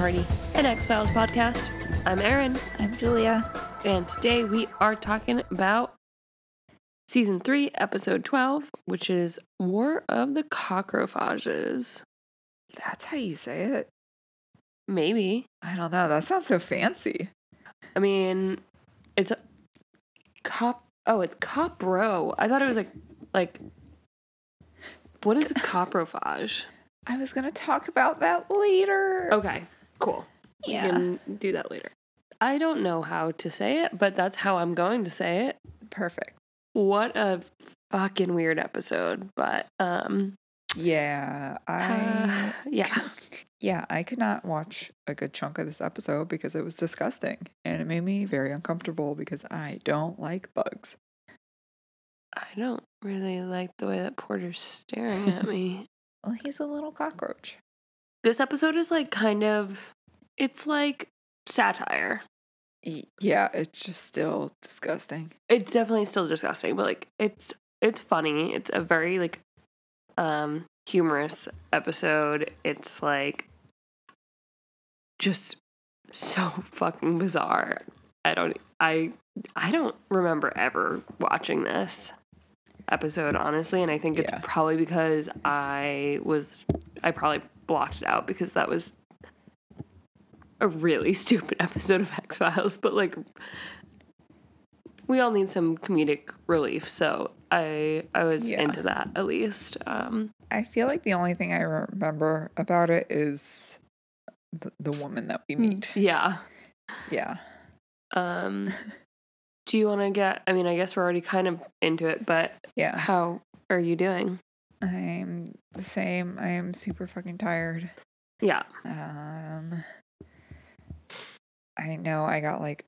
welcome to UFO Party, an X Files podcast. I'm Erin, I'm Julia. and today we are talking about season 3, episode 12, which is War of the Cockrophages. That's how you say it. Maybe. I don't know. That sounds so fancy. I mean, it's a cop. Oh, it's copro. I thought it was like, like, what is a coprophage? I was gonna talk about that later. Okay, cool. yeah. We can do that later. I don't know how to say it, but that's how I'm going to say it. Perfect. What a fucking weird episode, but um Yeah. I. uh, yeah. Yeah, I could not watch a good chunk of this episode because it was disgusting and it made me very uncomfortable because I don't like bugs. I don't really like the way that Porter's staring at me. Well, he's a little cockroach. This episode is like kind of it's like satire. Yeah, it's just still disgusting. It's definitely still disgusting, but like it's it's funny. It's a very like um humorous episode. It's like just so fucking bizarre. I don't I I don't remember ever watching this episode honestly, and I think it's Yeah. probably because I was I probably blocked it out because that was a really stupid episode of X Files, but like we all need some comedic relief, so I I was Yeah. into that at least. Um, I feel like the only thing I remember about it is the, the woman that we meet. yeah. Yeah. Um, do you want to get? I mean, I guess we're already kind of into it, but Yeah. how are you doing? I'm the same. I am super fucking tired. Yeah, Um I know I got like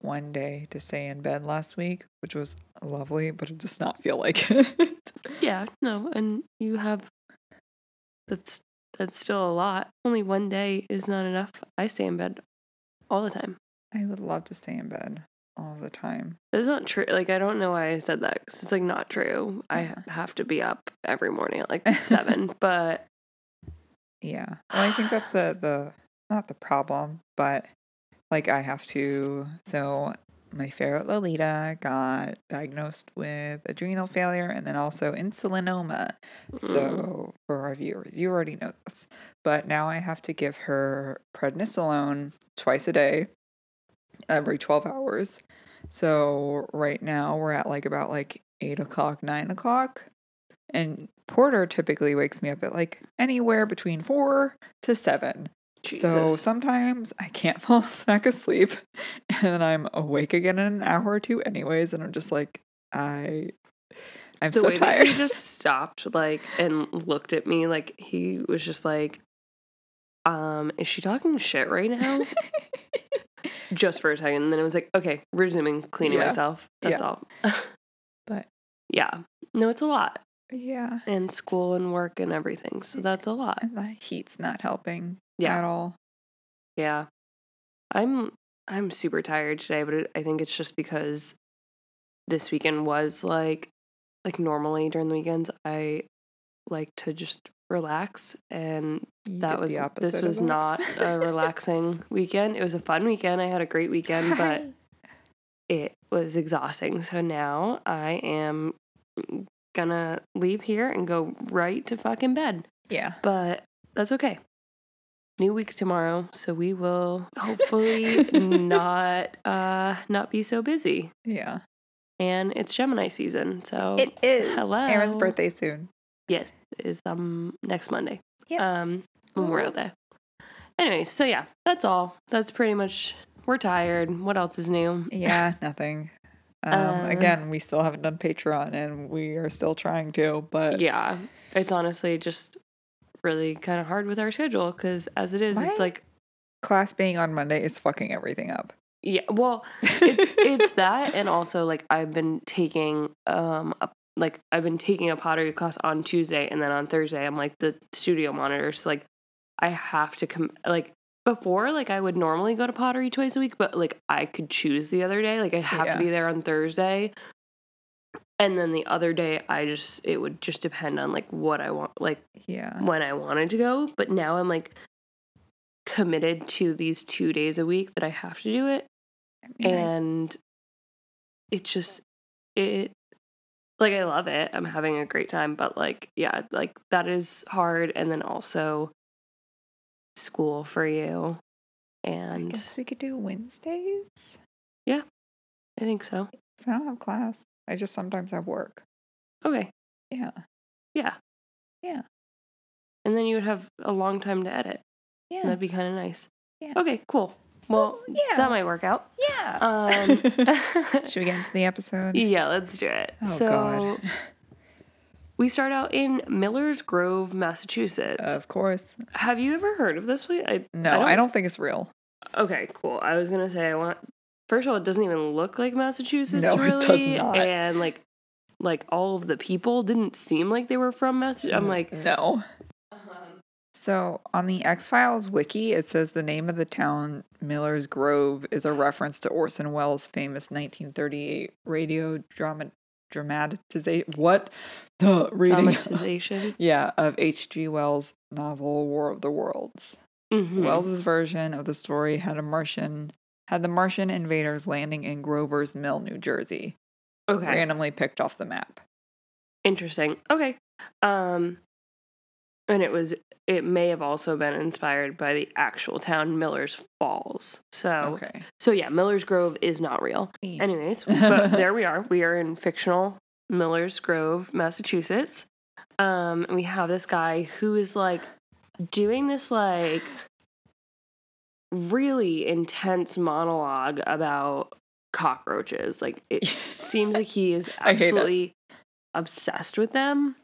one day to stay in bed last week, which was lovely, but it does not feel like it. yeah, no, and you have that's that's still a lot. Only one day is not enough. I stay in bed all the time. I would love to stay in bed all the time. That's not true. Like I don't know why I said that 'cause it's like not true. I have to be up every morning at like seven, but Yeah. Well, I think that's the the not the problem, but like I have to so my ferret Lolita got diagnosed with adrenal failure and then also insulinoma. mm, So, for our viewers, you already know this, but now I have to give her prednisolone twice a day, every 12 hours. So, right now we're at like about like eight o'clock, nine o'clock. And Porter typically wakes me up at like anywhere between four to seven. So sometimes I can't fall back asleep and then I'm awake again in an hour or two anyways and I'm just like I I'm the so way tired. that he just stopped like and looked at me like he was just like um is she talking shit right now just for a second and then I was like okay resuming cleaning Yeah. myself that's Yeah. all But- yeah no it's a lot yeah. and school and work and everything so that's a lot And the heat's not helping Yeah. at all. yeah i'm i'm super tired today but it, i think it's just because this weekend was like like normally during the weekends i like to just relax and You that was this was not a relaxing weekend it was a fun weekend i had a great weekend but it was exhausting so now i am gonna leave here and go right to fucking bed yeah. but that's okay new week tomorrow so we will hopefully not uh not be so busy Yeah. and it's gemini season so It is. hello. Erin's birthday soon. Yes is um next monday Yep. um memorial day anyway so yeah that's all that's pretty much we're tired what else is new Yeah, nothing. Um, Uh, again, we still haven't done Patreon and we are still trying to, but yeah it's honestly just really kind of hard with our schedule because as it is it's like class being on Monday is fucking everything up. yeah well it's it's that and also like I've been taking um a, like I've been taking a pottery class on Tuesday and then on Thursday I'm like the studio monitor so like I have to come like before like I would normally go to pottery twice a week but like I could choose the other day like I have Yeah. to be there on Thursday And then the other day, I just it would just depend on like what I want, like Yeah. when I wanted to go. But now I'm like committed to these two days a week that I have to do it, I mean, I- and it just it like I love it. I'm having a great time, but like yeah, like that is hard. And then also school for you, And I guess we could do Wednesdays. Yeah. I think so. I don't have class. I just sometimes have work. Okay. Yeah. Yeah. Yeah. And then you would have a long time to edit. Yeah. That'd be kind of nice. Yeah. Okay, cool. Well, yeah. that might work out. yeah. Um, Should we get into the episode? yeah, let's do it. Oh so God. we start out in Miller's Grove, Massachusetts. Of course. have you ever heard of this place? I, No, I don't, think it's real. Okay, cool. I was gonna say I want. First of all, it doesn't even look like Massachusetts. No, it really, does not. And like, like all of the people didn't seem like they were from Massachusetts. I'm like, no. So on the X Files wiki, it says the name of the town, Miller's Grove, is a reference to Orson Welles' famous 1938 radio drama dramatization. What the reading? dramatization. yeah, of H.G. Wells' novel War of the Worlds. Mhm. Welles's version of the story had a Martian had the Martian invaders landing in Grover's Mill, New Jersey, okay. randomly picked off the map. Interesting. Okay. Um and it was it may have also been inspired by the actual town Miller's Falls. So Okay. so yeah, Miller's Grove is not real. Yeah. Anyways, but there we are. We are in fictional Miller's Grove, Massachusetts. Um and we have this guy who is like doing this like really intense monologue about cockroaches. Like it seems like he is I hate it. absolutely obsessed with them.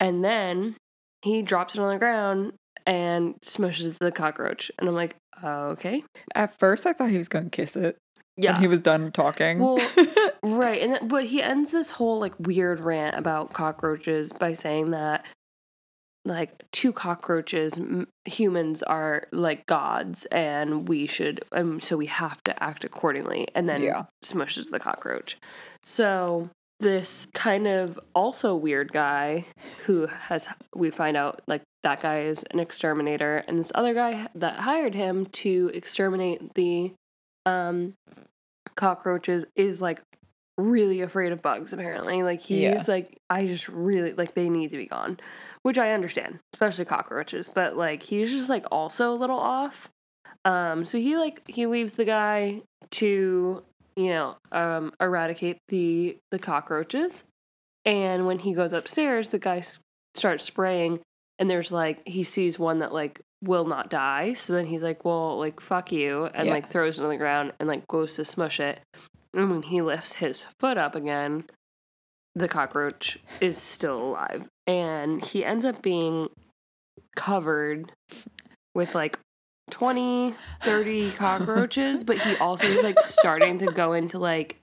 And then he drops it on the ground and smushes the cockroach. And I'm like, okay. At first, I thought he was going to kiss it. Yeah. When he was done talking. Well, right. And then, but he ends this whole like weird rant about cockroaches by saying that like two cockroaches m- humans are like gods and we should um so we have to act accordingly and then yeah. smushes the cockroach. So this kind of also weird guy who has we find out like that guy is an exterminator and this other guy that hired him to exterminate the um cockroaches is like really afraid of bugs apparently like he's Yeah. like i just really like they need to be gone which i understand especially cockroaches but like he's just like also a little off um so he like he leaves the guy to you know um eradicate the the cockroaches. And when he goes upstairs the guy s- starts spraying and there's like he sees one that like will not die. So then he's like well like fuck you and Yeah. like throws it on the ground and like goes to smush it. And when he lifts his foot up again the cockroach is still alive. And he ends up being covered with like 20 30 cockroaches but he also is like starting to go into like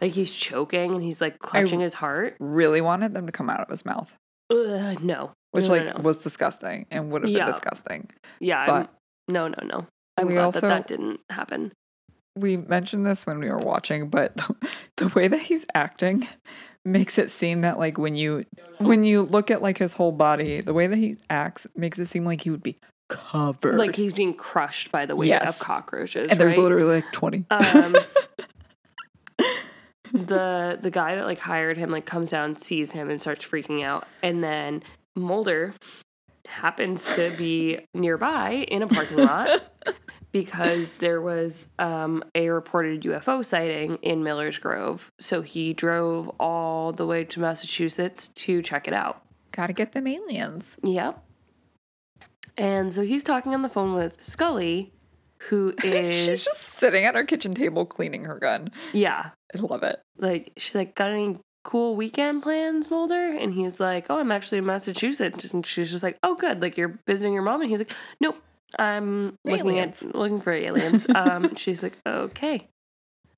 like he's choking and he's like clutching his heart Really wanted them to come out of his mouth, Ugh, no which No, no, like no. was disgusting and would have Yeah. been disgusting. yeah but- I'm, no no no i'm glad also- that that didn't happen We mentioned this when we were watching, but the, the way that he's acting makes it seem that like when you when you look at like his whole body, the way that he acts makes it seem like he would be covered. like he's being crushed by the weight Yes. of cockroaches and there's right? literally like 20. um the the guy that like hired him like comes down sees him and starts freaking out and then mulder happens to be nearby in a parking lot because there was um, a reported ufo sighting in miller's grove so he drove all the way to massachusetts to check it out Gotta get them aliens. yep and so he's talking on the phone with scully who is She's just sitting at her kitchen table cleaning her gun. yeah. I love it. like she's like got any cool weekend plans mulder? And he's like oh i'm actually in massachusetts. And she's just like oh good. Like you're visiting your mom. And he's like nope. I'm looking Aliens. at looking for aliens. Um she's like okay.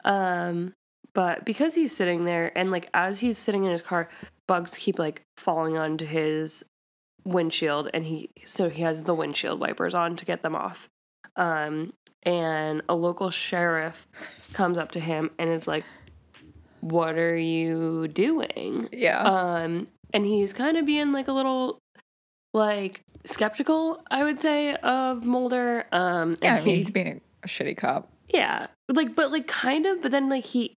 Um but because he's sitting there and like as he's sitting in his car bugs keep like falling onto his windshield and he so he has the windshield wipers on to get them off um and a local sheriff comes up to him and is like what are you doing? Yeah. Um, and he's kind of being like a little like skeptical, I would say, of Mulder. Um, yeah, and I mean, he- he's being a, a shitty cop. yeah, like, but like kind of, but then like he,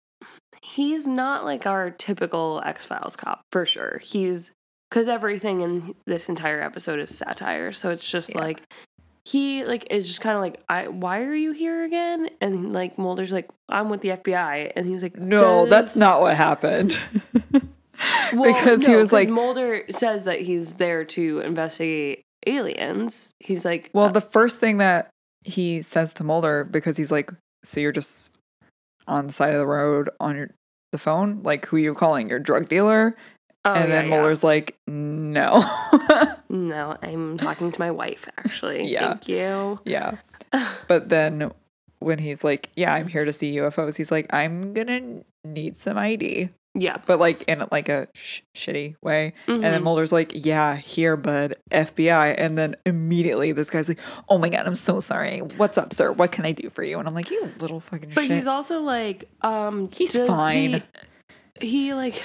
he's not like our typical X Files cop for sure. He's because everything in this entire episode is satire, so it's just Yeah. like he like is just kind of like, I why are you here again? And like Mulder's like, I'm with the FBI, and he's like, No, that's not what happened. Well, because he was like, Mulder says that he's there to investigate aliens. He's like, well, uh, the first thing that he says to Mulder, because he's like, so you're just on the side of the road on your the phone, like who are you calling your drug dealer? Oh, and yeah, then yeah. Mulder's like, no. no, I'm talking to my wife. Actually, Yeah. thank you. yeah. But then when he's like, yeah, I'm here to see UFOs, he's like, I'm gonna need some ID, yeah, but like in like a sh- shitty way. And then Mhm. Mulder's like, yeah, here, bud, FBI. And then immediately this guy's like, oh my God, I'm so sorry. What's up, sir? What can I do for you? And I'm like, you little fucking but shit. he's also like, um, He's fine. the- he like,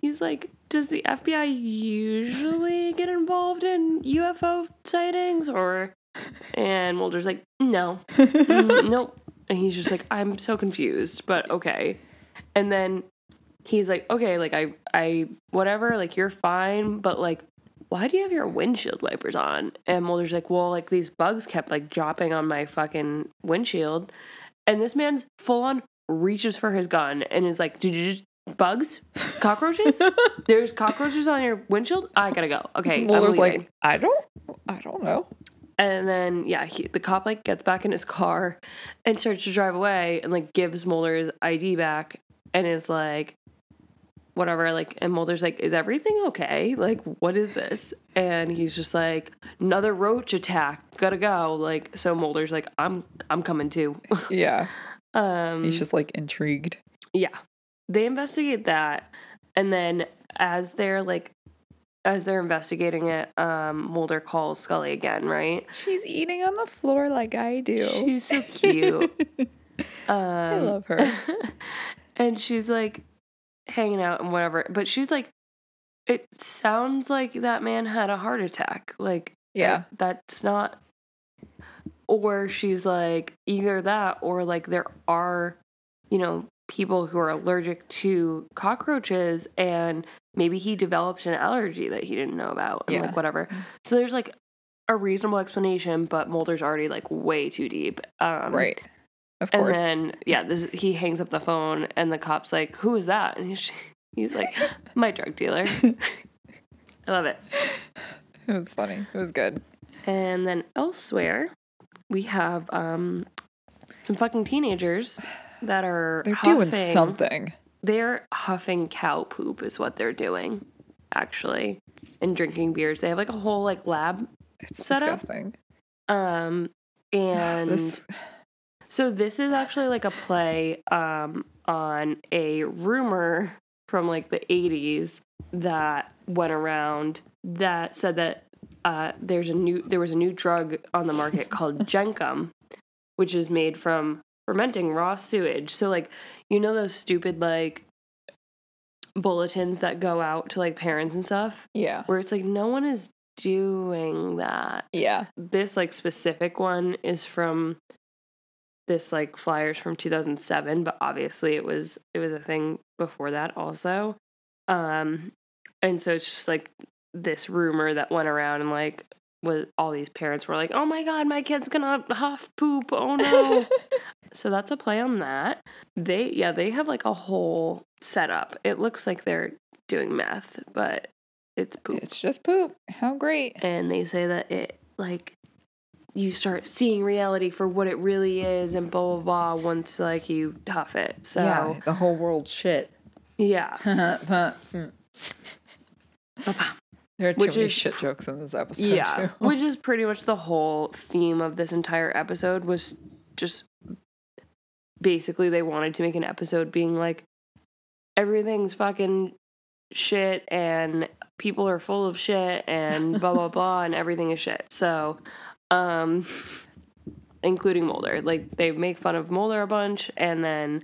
he's like, does the FBI usually get involved in UFO sightings or? And Mulder's like, no, Mm, nope. And he's just like, I'm so confused, but okay. And then he's like, okay, like I, I, whatever, like you're fine, but like, why do you have your windshield wipers on? And Mulder's like, well, like these bugs kept like dropping on my fucking windshield. And this man's full on reaches for his gun and is like, did you just bugs, cockroaches? There's cockroaches on your windshield. I gotta go. Okay, Mulder's like, I don't, I don't know. And then yeah, he, the cop like gets back in his car and starts to drive away and like gives Mulder his ID back and is like whatever like and Mulder's like is everything okay? Like what is this? And he's just like another roach attack. Got to go. Like so Mulder's like I'm I'm coming too. Yeah. um He's just like intrigued. yeah. They investigate that and then as they're like as they're investigating it, um, Mulder calls Scully again, right? She's eating on the floor like I do. She's so cute. Um, I love her. and she's like hanging out and whatever, but she's like, it sounds like that man had a heart attack. Like, Yeah. that's not. Or she's like, either that or like there are, you know, people who are allergic to cockroaches and maybe he developed an allergy that he didn't know about and Yeah. like whatever. So there's like a reasonable explanation, but Mulder's already like way too deep. Um, right. Of course. and then yeah, this he hangs up the phone, and the cop's like, "Who is that?" And he's, he's like, "My drug dealer." I love it. it was funny. It was good. And then elsewhere, we have um some fucking teenagers that are They're huffing, doing something. They're huffing cow poop, is what they're doing, actually, and drinking beers. They have like a whole like lab, It's Set up? disgusting. um, and. This, So this is actually like a play um, on a rumor from like the 80s that went around that said that uh, there's a new there was a new drug on the market called Jenkem, which is made from fermenting raw sewage. So like you know those stupid like bulletins that go out to like parents and stuff yeah. where it's like no one is doing that Yeah. this like specific one is from this like flyers from 2007 but obviously it was it was a thing before that also um and so it's just like this rumor that went around and like with all these parents were like oh my god my kid's gonna huff poop oh no so that's a play on that they yeah they have like a whole setup it looks like they're doing meth but it's poop It's just poop. How great. and they say that it like you start seeing reality for what it really is and blah blah blah once like you huff it so yeah. The whole world shit. yeah, mm. There are too Which many is shit jokes in this episode. yeah too. which is pretty much the whole theme of this entire episode was just basically they wanted to make an episode being like everything's fucking shit and people are full of shit and blah blah blah and everything is shit so um including Mulder like they make fun of Mulder a bunch and then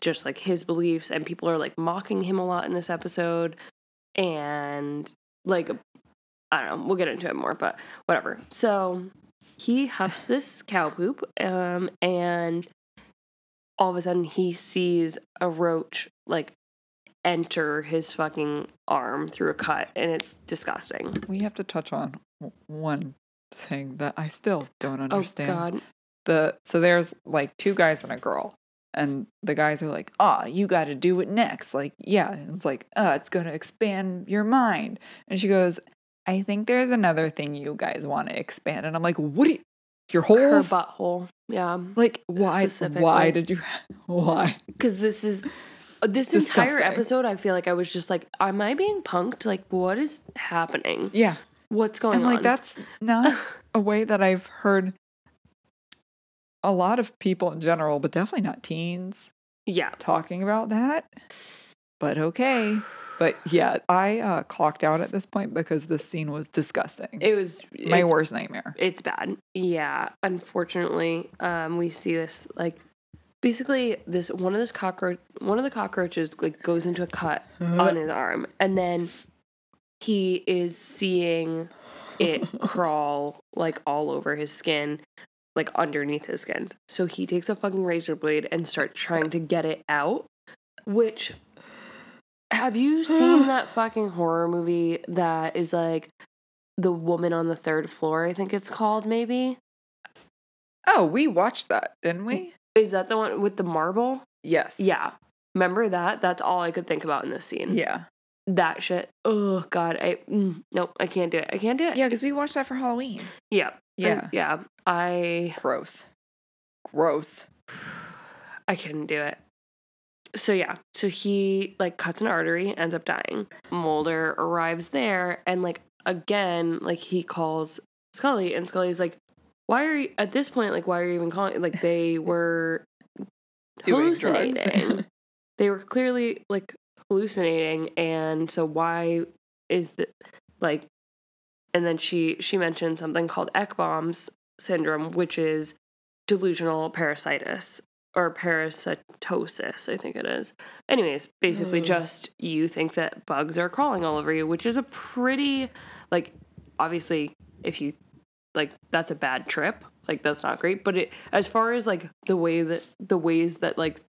just like his beliefs and people are like mocking him a lot in this episode and like I don't know, we'll get into it more, but whatever. So he huffs this cow poop, um, and all of a sudden he sees a roach like enter his fucking arm through a cut, and it's disgusting. We have to touch on one thing that I still don't understand. Oh god. The so there's like two guys and a girl. And the guys are like, "Ah, you got to do it next." Like, yeah, and it's like, "Uh, it's going to expand your mind." And she goes, "I think there's another thing you guys want to expand." And I'm like, "What? You, your Her butthole. Yeah. like, why? Why did you? Why? Because this is uh, this entire episode. I feel like I was just like, am I being punked? Like, what is happening? Yeah, What's going and on? like that's not a way that I've heard a lot of people in general, but definitely not teens yeah. talking about that. But okay. But yeah, I uh, clocked out at this point because this scene was disgusting. It was My worst nightmare. It's bad. Yeah. Unfortunately, um, we see this like basically this one of this cockroach one of the cockroaches like goes into a cut on his arm, and then he is seeing it crawl like all over his skin, like underneath his skin. So he takes a fucking razor blade and starts trying to get it out. Which have you seen that fucking horror movie that is like the woman on the third floor? I think it's called. Maybe Oh, we watched that, didn't we? is that the one with the marble? Yes. Yeah. Remember that? That's all I could think about in this scene. Yeah. That shit. Oh god. I mm, nope. I can't do it. I can't do it. Yeah, because we watched that for Halloween. Yeah. Yeah. Yeah. I Gross. Gross. I couldn't do it. So yeah, so he like cuts an artery, ends up dying. Mulder arrives there, and like again, like he calls Scully, and Scully's like, "Why are you at this point? Like, why are you even calling?" Like they were hallucinating. they were clearly like hallucinating, and so why is that like? And then she she mentioned something called Ekbom's syndrome, which is delusional parasitis or parasitosis, I think it is. Anyways, basically Ugh. just you think that bugs are crawling all over you, which is a pretty like obviously if you like that's a bad trip. Like that's not great, but it as far as like the way that the ways that like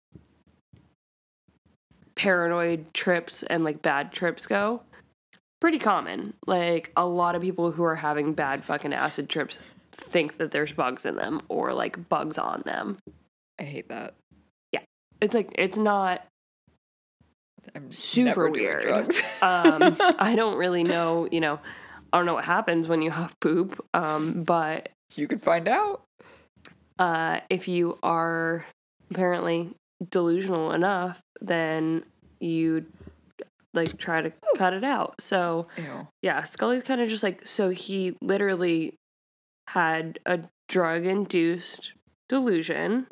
paranoid trips and like bad trips go, pretty common. Like a lot of people who are having bad fucking acid trips think that there's bugs in them or like bugs on them. I hate that. Yeah. It's like it's not I'm Super weird. um I don't really know, you know, I don't know what happens when you have poop. Um but you can find out. uh if you are apparently delusional enough, then you like try to cut it out. So Ew. yeah, Scully's kind of just like so he literally had a drug induced delusion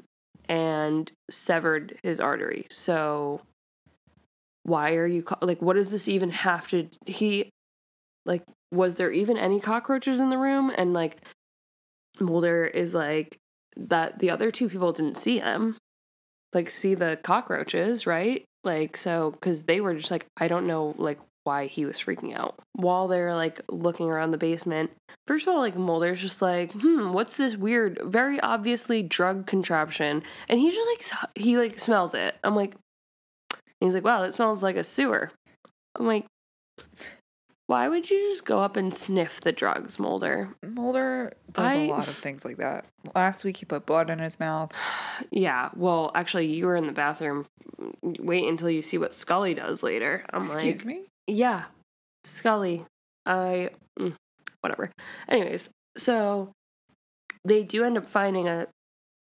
and severed his artery. So why are you like what does this even have to he like was there even any cockroaches in the room and like Mulder is like that the other two people didn't see him like see the cockroaches, right? Like so cuz they were just like I don't know like why he was freaking out. While they're like looking around the basement, first of all, like Mulder's just like, hmm, what's this weird, very obviously drug contraption? And he just like, he like smells it. I'm like, he's like, wow, that smells like a sewer. I'm like, why would you just go up and sniff the drugs, Mulder? Mulder does I- a lot of things like that. Last week he put blood in his mouth. Yeah, well, actually, you were in the bathroom. Wait until you see what Scully does later. I'm Excuse like, me? Yeah, Scully. I mm, whatever. Anyways, so they do end up finding a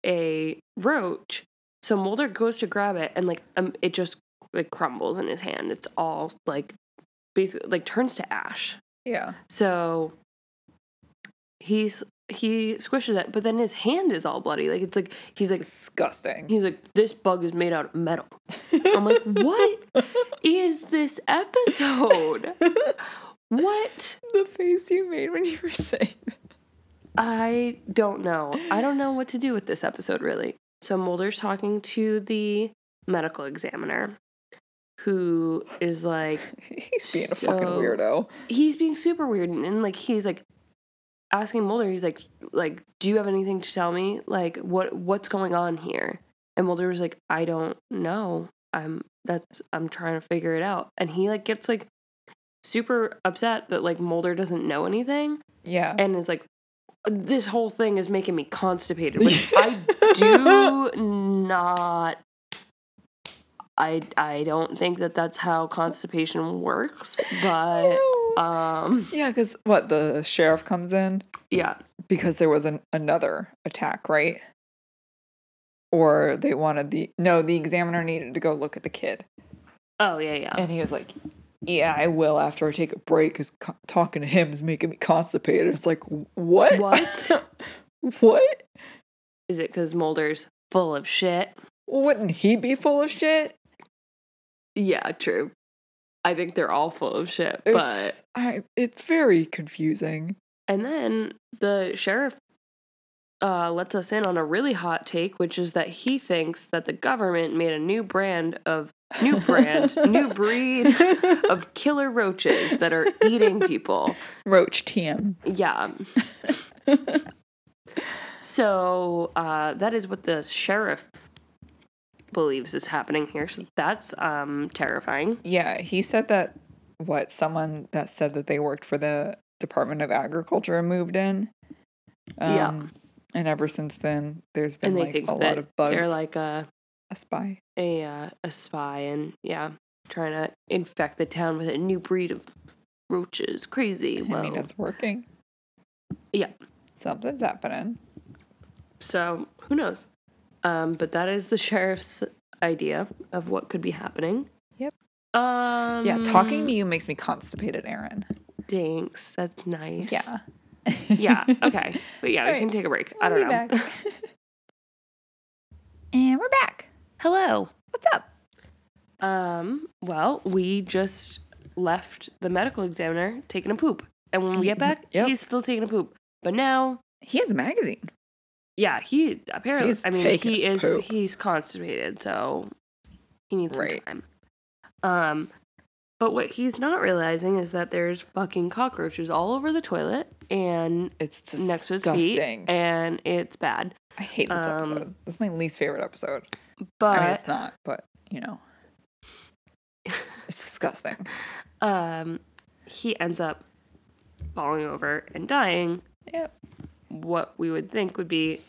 a roach. So Mulder goes to grab it, and like um, it just like crumbles in his hand. It's all like basically like turns to ash. Yeah. So he's he squishes it, but then his hand is all bloody. Like it's like he's like disgusting. he's like this bug is made out of metal. I'm like, what is this episode? What? the face you made when you were saying that. I don't know. I don't know what to do with this episode really. So Mulder's talking to the medical examiner who is like He's being a fucking weirdo. he's being super weird and, and, like he's like asking Mulder he's like like do you have anything to tell me? Like what what's going on here? And Mulder was like I don't know. I'm that's I'm trying to figure it out. And he like gets like super upset that like Mulder doesn't know anything. Yeah. and is like this whole thing is making me constipated. Which I do not I I don't think that that's how constipation works but um yeah, because what the sheriff comes in yeah because there was an, another attack, right? Or they wanted the no, the examiner needed to go look at the kid, oh yeah yeah and he was like, "Yeah, I will after I take a break." Because co- talking to him is making me constipated. It's like, what? What? what? is it because Mulder's full of shit Wouldn't he be full of shit? yeah true I think they're all full of shit but It's I. It's very confusing. and then the sheriff uh, lets us in on a really hot take, which is that he thinks that the government made a new brand of new brand, new breed of killer roaches that are eating people. Roach TM. Yeah. So uh, that is what the sheriff believes is happening here. So that's um, terrifying. Yeah, he said that what someone that said that they worked for the Department of Agriculture moved in. Yeah. Um, And ever since then, there's been like a lot of bugs. they're like a a spy. a uh, a spy, and yeah, trying to infect the town with a new breed of roaches. Crazy. Well, I mean, it's working. Yeah. Something's happening. So who knows? Um, but that is the sheriff's idea of what could be happening. Yep. Um. Yeah, talking to you makes me constipated, Erin. Thanks. That's nice. Yeah. Yeah. Okay. But yeah, we Alright, can take a break. I I'll don't know. and we're back. Hello. What's up? Um. Well, we just left the medical examiner taking a poop, and when we get back, Yep. he's still taking a poop. But now, He has a magazine. Yeah, he apparently. He's I mean, he is. poop. He's constipated, so he needs Right. some time. Um. But what he's not realizing is that there's fucking cockroaches all over the toilet and It's disgusting. next to his feet, and it's bad. I hate this Um, episode. This is my least favorite episode. But I mean, it's not, but you know, it's disgusting. um, he ends up falling over and dying. Yep. What we would think would be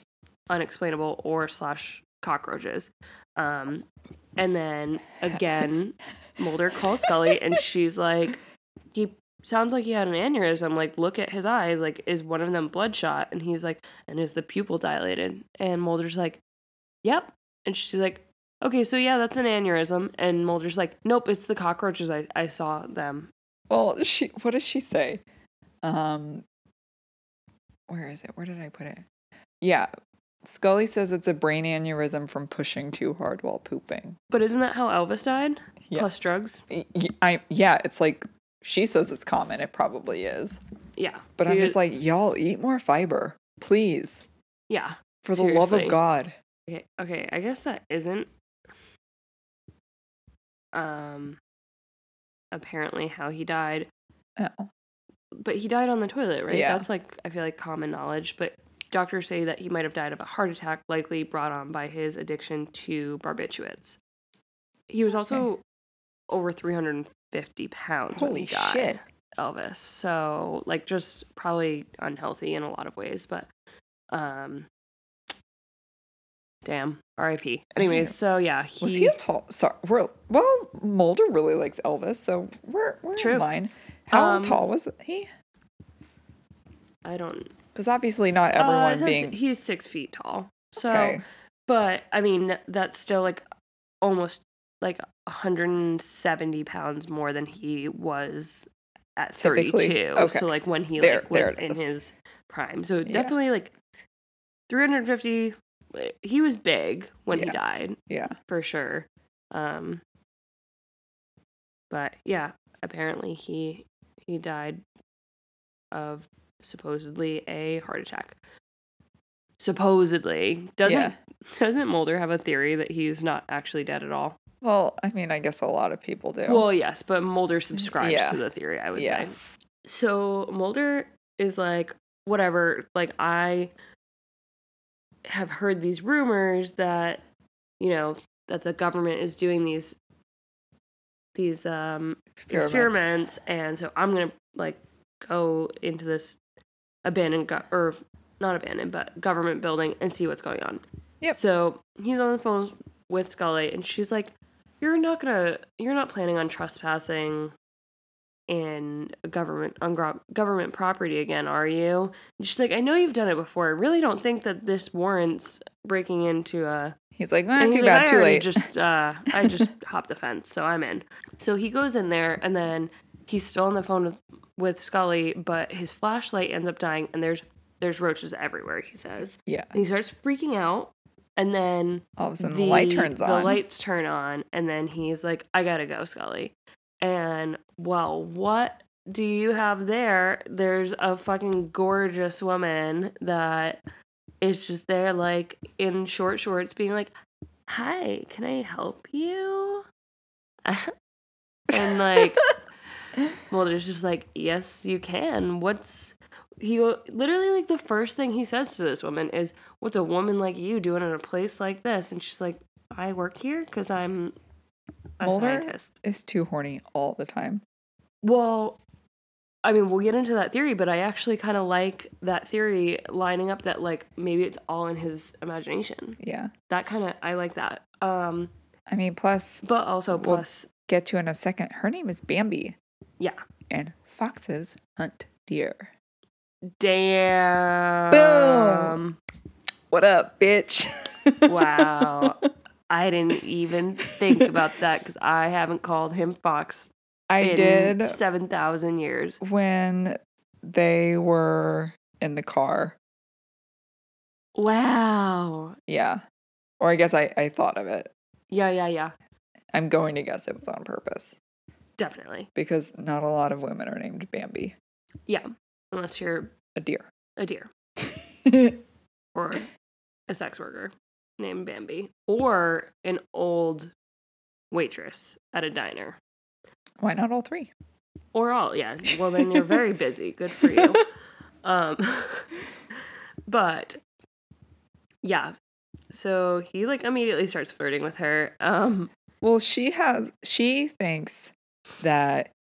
unexplainable or slash cockroaches. Um, and then again, Mulder calls Scully, and she's like, "He sounds like he had an aneurysm. Like, look at his eyes. Like, is one of them bloodshot?" And he's like, "And is the pupil dilated?" And Mulder's like, "Yep." And she's like, "Okay, so yeah, that's an aneurysm." And Mulder's like, "Nope, it's the cockroaches. I I saw them." Well, she. What does she say? Um, where is it? Where did I put it? Yeah, Scully says it's a brain aneurysm from pushing too hard while pooping. But isn't that how Elvis died? Plus Yes. drugs. Y- y- I yeah, it's like she says it's common. It probably is, Yeah. but I'm just like y'all eat more fiber, please, yeah. for the love of God. Okay, okay, I guess that isn't um apparently how he died. Oh, But he died on the toilet, right? Yeah. That's like I feel like common knowledge, but doctors say that he might have died of a heart attack likely brought on by his addiction to barbiturates. He was also over 350 pounds when Holy he died. shit. Elvis. So like just probably unhealthy in a lot of ways, but um damn. R.I.P. Anyways, so yeah, he, was he a tall? Sorry, we're well. Mulder really likes Elvis, so we're we're True. in line. How Um, tall was he? I don't Because obviously not Uh, everyone says being he's six feet tall. So okay. but I mean that's still like almost like 170 pounds more than he was at Typically. 32. Okay. So like when he There- like was in is. his prime. So Yeah. definitely like 350 he was big when he died Yeah. for sure. Um but yeah, apparently he he died of supposedly a heart attack. supposedly doesn't Yeah. doesn't Mulder have a theory that he's not actually dead at all? Well, I mean, I guess a lot of people do. Well, yes, but Mulder subscribes Yeah. to the theory, I would Yeah. say. So Mulder is like, whatever, like I have heard these rumors that, you know, that the government is doing these these um experiments. experiments, and so I'm gonna like go into this abandoned go- or not abandoned but government building and see what's going on. Yep. So he's on the phone with Scully, and she's like, "You're not gonna, you're not planning on trespassing in government on government property again, are you?" And she's like, "I know you've done it before. I really don't think that this warrants breaking into a." He's like, he's too like, bad, I too late. Just uh, I just hopped the fence, so I'm in. So he goes in there, and then he's still on the phone with, with Scully, but his flashlight ends up dying, and there's there's roaches everywhere. He says, yeah. and he starts freaking out, and then All of a sudden, the, light turns on. The lights turn on, and then he's like, "I gotta go, Scully." And well, what do you have there? There's a fucking gorgeous woman that is just there, like in short shorts, being like, "Hi, can I help you?" and like, Mulder's just like, "Yes, you can." What's he literally like the first thing he says to this woman is, "What's a woman like you doing in a place like this?" And she's like, "I work here because I'm a Mulder? scientist." is too horny all the time. Well, I mean, we'll get into that theory, but I actually kind of like that theory lining up that like maybe it's all in his imagination. Yeah. That kind of I like that. Um, I mean, plus, but also Well- plus, get to in a second. Her name is Bambi, yeah. and foxes hunt deer. Damn. Boom. What up, bitch? Wow. I didn't even think about that because I haven't called him Fox I in did 7,000 years. when they were in the car. Wow. Yeah. Or I guess I, I thought of it. Yeah, yeah, yeah. I'm going to guess it was on purpose Definitely. because not a lot of women are named Bambi. Yeah. Unless you're A deer. a deer or a sex worker named Bambi or an old waitress at a diner. Why not all three? Or all, yeah. Well, then you're very busy. Good for you. Um, but yeah. So he like immediately starts flirting with her. Um, Well, she has, she thinks that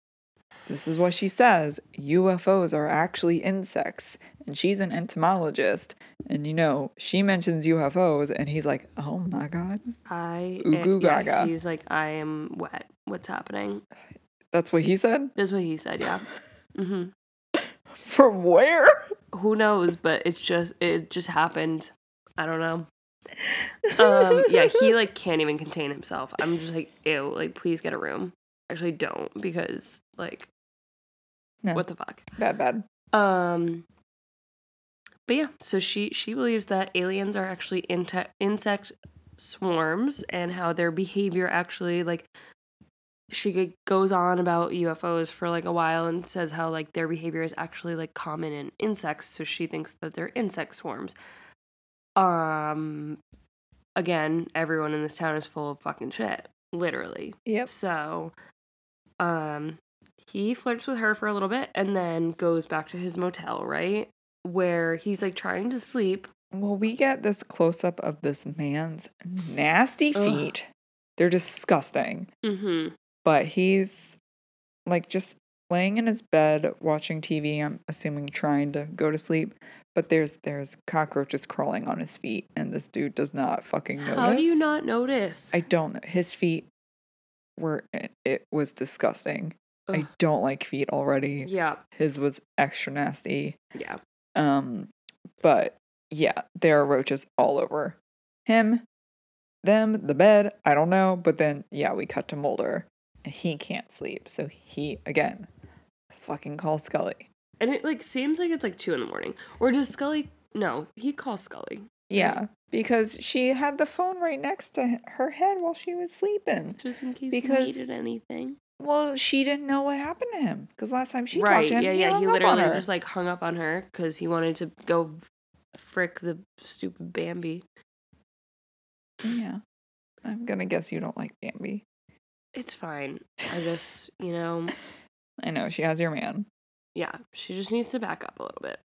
this is what she says UFOs are actually insects. And she's an entomologist. And you know, she mentions UFOs, and he's like, oh my God. I Ooh, yeah, gaga. he's like, I am wet. What's happening? That's what he said? That's what he said. Yeah. hmm From where? Who knows? But it's just it just happened. I don't know. Um, yeah, he like can't even contain himself. I'm just like, ew, like please get a room. Actually, don't because like, No. what the fuck. Bad, bad. Um, but yeah, so she she believes that aliens are actually inte- insect swarms and how their behavior actually like she goes on about UFOs for like a while and says how like their behavior is actually like common in insects so she thinks that they're insect swarms um again everyone in this town is full of fucking shit literally Yep. so, um, he flirts with her for a little bit and then goes back to his motel, right? Where he's like trying to sleep. Well, we get this close up of this man's nasty Ugh. feet. They're disgusting. Mm-hmm. But he's like just laying in his bed watching TV, I'm assuming trying to go to sleep. But there's there's cockroaches crawling on his feet and this dude does not fucking notice. How do you not notice? I don't know. His feet were it was disgusting. I don't like feet already. yeah, His was extra nasty. yeah. Um, but yeah, there are roaches all over him, them, the bed. I don't know. But then, yeah, we cut to Mulder. And he can't sleep. So he, again, fucking calls Scully. And it like seems like it's like two in the morning. Or does Scully? No, he calls Scully Yeah, because she had the phone right next to her head while she was sleeping. just in case Because- he needed anything. Well, she didn't know what happened to him because last time she right? talked to him, yeah, he yeah. He literally just like hung up on her because he wanted to go frick the stupid Bambi. Yeah. I'm gonna guess you don't like Bambi. It's fine. I just, you know, I know she has your man. yeah, she just needs to back up a little bit.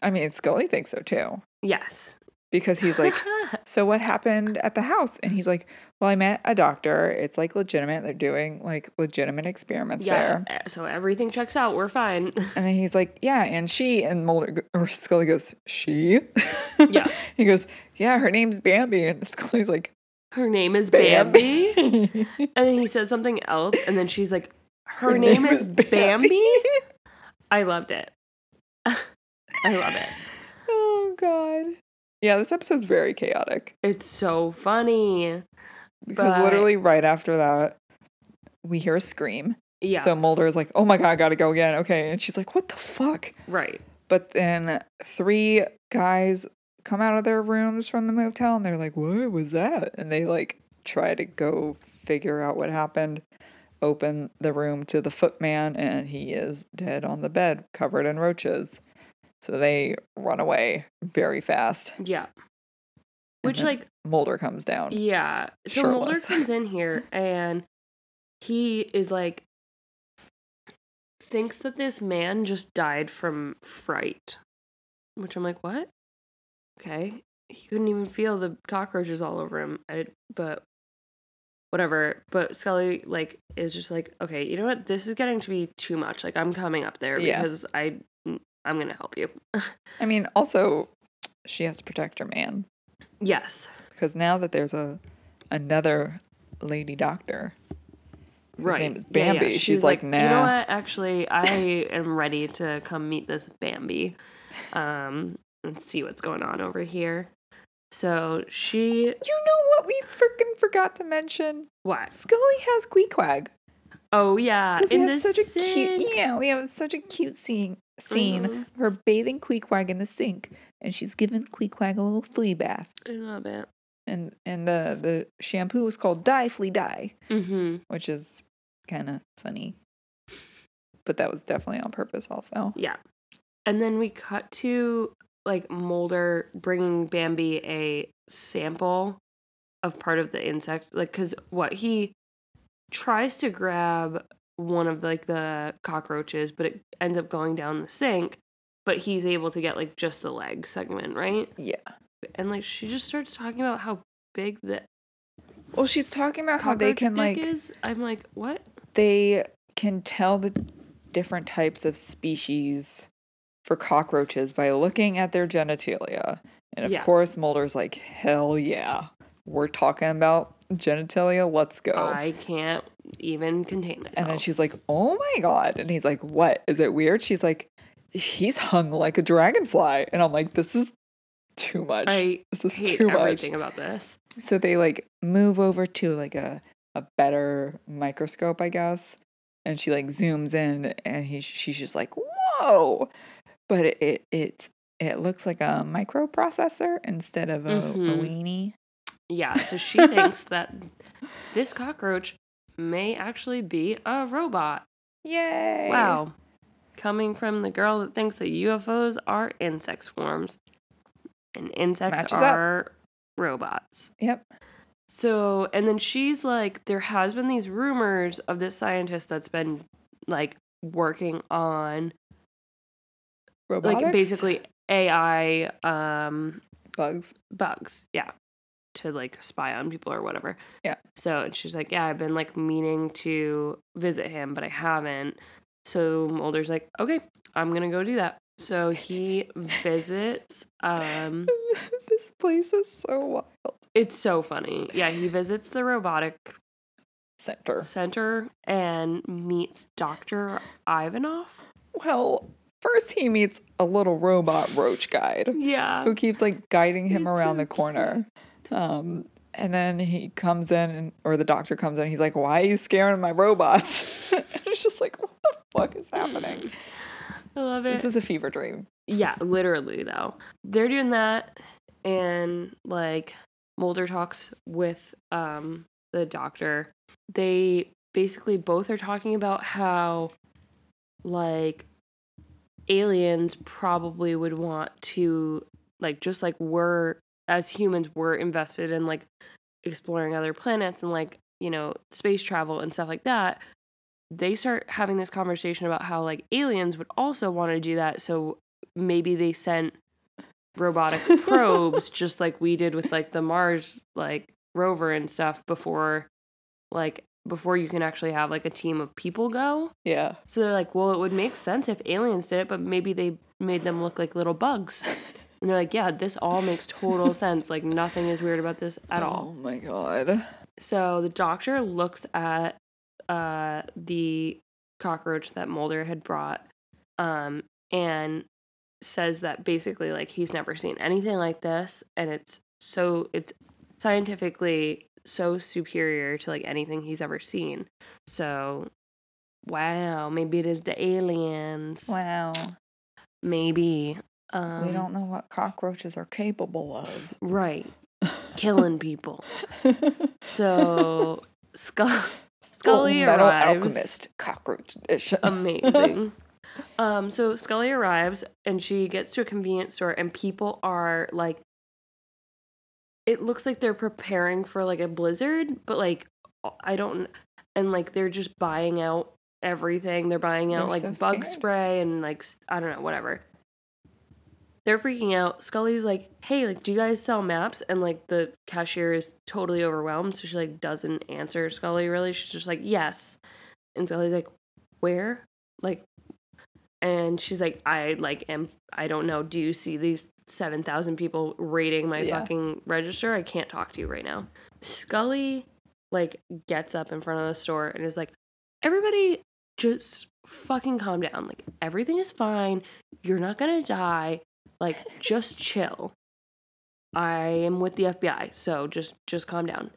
I mean, Scully thinks so too Yes. Because he's like, "So what happened at the house?" And he's like, "Well, I met a doctor. It's like legitimate. They're doing like legitimate experiments yeah. there." eh, So everything checks out. We're fine. And then he's like, "Yeah," and she and Mulder or Scully goes, "She?" Yeah. he goes, "Yeah, her name's Bambi," and Scully's like, Her name is Bambi. "Bambi." And then he says something else, and then she's like, Her, name, is Bambi? I loved it. I love it. oh god. Yeah, this episode's very chaotic It's so funny. because But- literally right after that, we hear a scream. Yeah. So Mulder is like, "Oh my god, I gotta go again." Okay, and she's like, "What the fuck?" right. But then three guys come out of their rooms from the motel, and they're like, "What was that?" And they like try to go figure out what happened. Open the room to the footman, and he is dead on the bed, covered in roaches. So they run away very fast. Yeah. Which, like, Mulder comes down. yeah. So Mulder comes in here and he is like, thinks that this man just died from fright. Which I'm like, what? Okay. He couldn't even feel the cockroaches all over him. I, but whatever. But Scully, like, is just like, okay, you know what? This is getting to be too much. Like, I'm coming up there Yeah. because I, I'm gonna help you. I mean, also, she has to protect her man yes. because now that there's a another lady doctor, right. name is Yeah, yeah. Bambi, she's, like, you know what? Actually, I am ready to come meet this Bambi, um, and see what's going on over here. So she, You know what we freaking forgot to mention? what? Scully has Queequeg. Oh yeah, Because we in have such a sink. cute yeah, we have such a cute scene scene Mhm. her bathing Queequeg in the sink and she's giving Queequeg a little flea bath. I love it. And and the the shampoo was called Die Flea Die, Mm-hmm. which is kind of funny. But that was definitely on purpose also. Yeah, and then we cut to like Mulder bringing Bambi a sample of part of the insect, like because what he tries to grab one of like the cockroaches, but it ends up going down the sink. But he's able to get like just the leg segment, right? Yeah. And like she just starts talking about how big the Well, she's talking about how they can like is. I'm like, what? they can tell the different types of species for cockroaches by looking at their genitalia. And of Yeah. course, Mulder's like, hell yeah. We're talking about genitalia. Let's go. I can't even contain myself. and then she's like, oh my God. And he's like, what? Is it weird? She's like, he's hung like a dragonfly. And I'm like, this is too much. I this is hate too much. everything about this. So they like move over to like a a better microscope, I guess, and she like zooms in, and he she's just like, "Whoa!" But it it it, looks like a microprocessor instead of a, a Mhm. weenie. Yeah, so she thinks that this cockroach may actually be a robot. Yay! Wow. Coming from the girl that thinks that UFOs are insect swarms and insects Matches up. are robots. Yep. So, and then she's like, there has been these rumors of this scientist that's been like working on Robotics. like basically AI um bugs. bugs. Yeah. To like spy on people or whatever. Yeah. So and she's like, Yeah, I've been like meaning to visit him, but I haven't. So Mulder's like, Okay, I'm gonna go do that. So he visits um this place is so wild. it's so funny. Yeah, he visits the robotic Center. center and meets Dr. Ivanov. Well, first he meets a little robot roach guide. Yeah. who keeps like guiding him It's around so the corner. Um, and then he comes in, and, or the doctor comes in. He's like, "Why are you scaring my robots?" And it's just like, what the fuck is happening? I love it. This is a fever dream. Yeah, literally though. They're doing that and like Mulder talks with um the doctor. They basically both are talking about how like aliens probably would want to like just like we're as humans we're invested in like exploring other planets and like you know space travel and stuff like that they start having this conversation about how like aliens would also want to do that so maybe they sent robotic probes just like we did with like the mars like rover and stuff before like before you can actually have like a team of people go Yeah. so they're like well it would make sense if aliens did it but maybe they made them look like little bugs and they're like yeah this all makes total sense like nothing is weird about this at all Oh my god. so the doctor looks at uh the cockroach that Mulder had brought um and says that basically like he's never seen anything like this and it's so it's scientifically so superior to like anything he's ever seen. So wow, maybe it is the aliens. Wow. Maybe um we don't know what cockroaches are capable of. right killing people. So Scully Full Metal arrives. Alchemist cockroach edition. amazing. um, so Scully arrives and she gets to a convenience store, and people are like, it looks like they're preparing for like a blizzard, but like, I don't, and like they're just buying out everything. They're buying out They're like so bug scared. spray and like, I don't know, whatever. They're freaking out. Scully's like, "Hey, like, do you guys sell maps?" And like the cashier is totally overwhelmed, so she like doesn't answer Scully. Really, she's just like, "Yes," and Scully's like, "Where?" Like, and she's like, "I like am. I don't know. Do you see these seven thousand people raiding my Yeah. fucking register? I can't talk to you right now." Scully like gets up in front of the store and is like, "Everybody, just fucking calm down. Like everything is fine. You're not gonna die." Like just chill. I am with the fbi so just just calm down.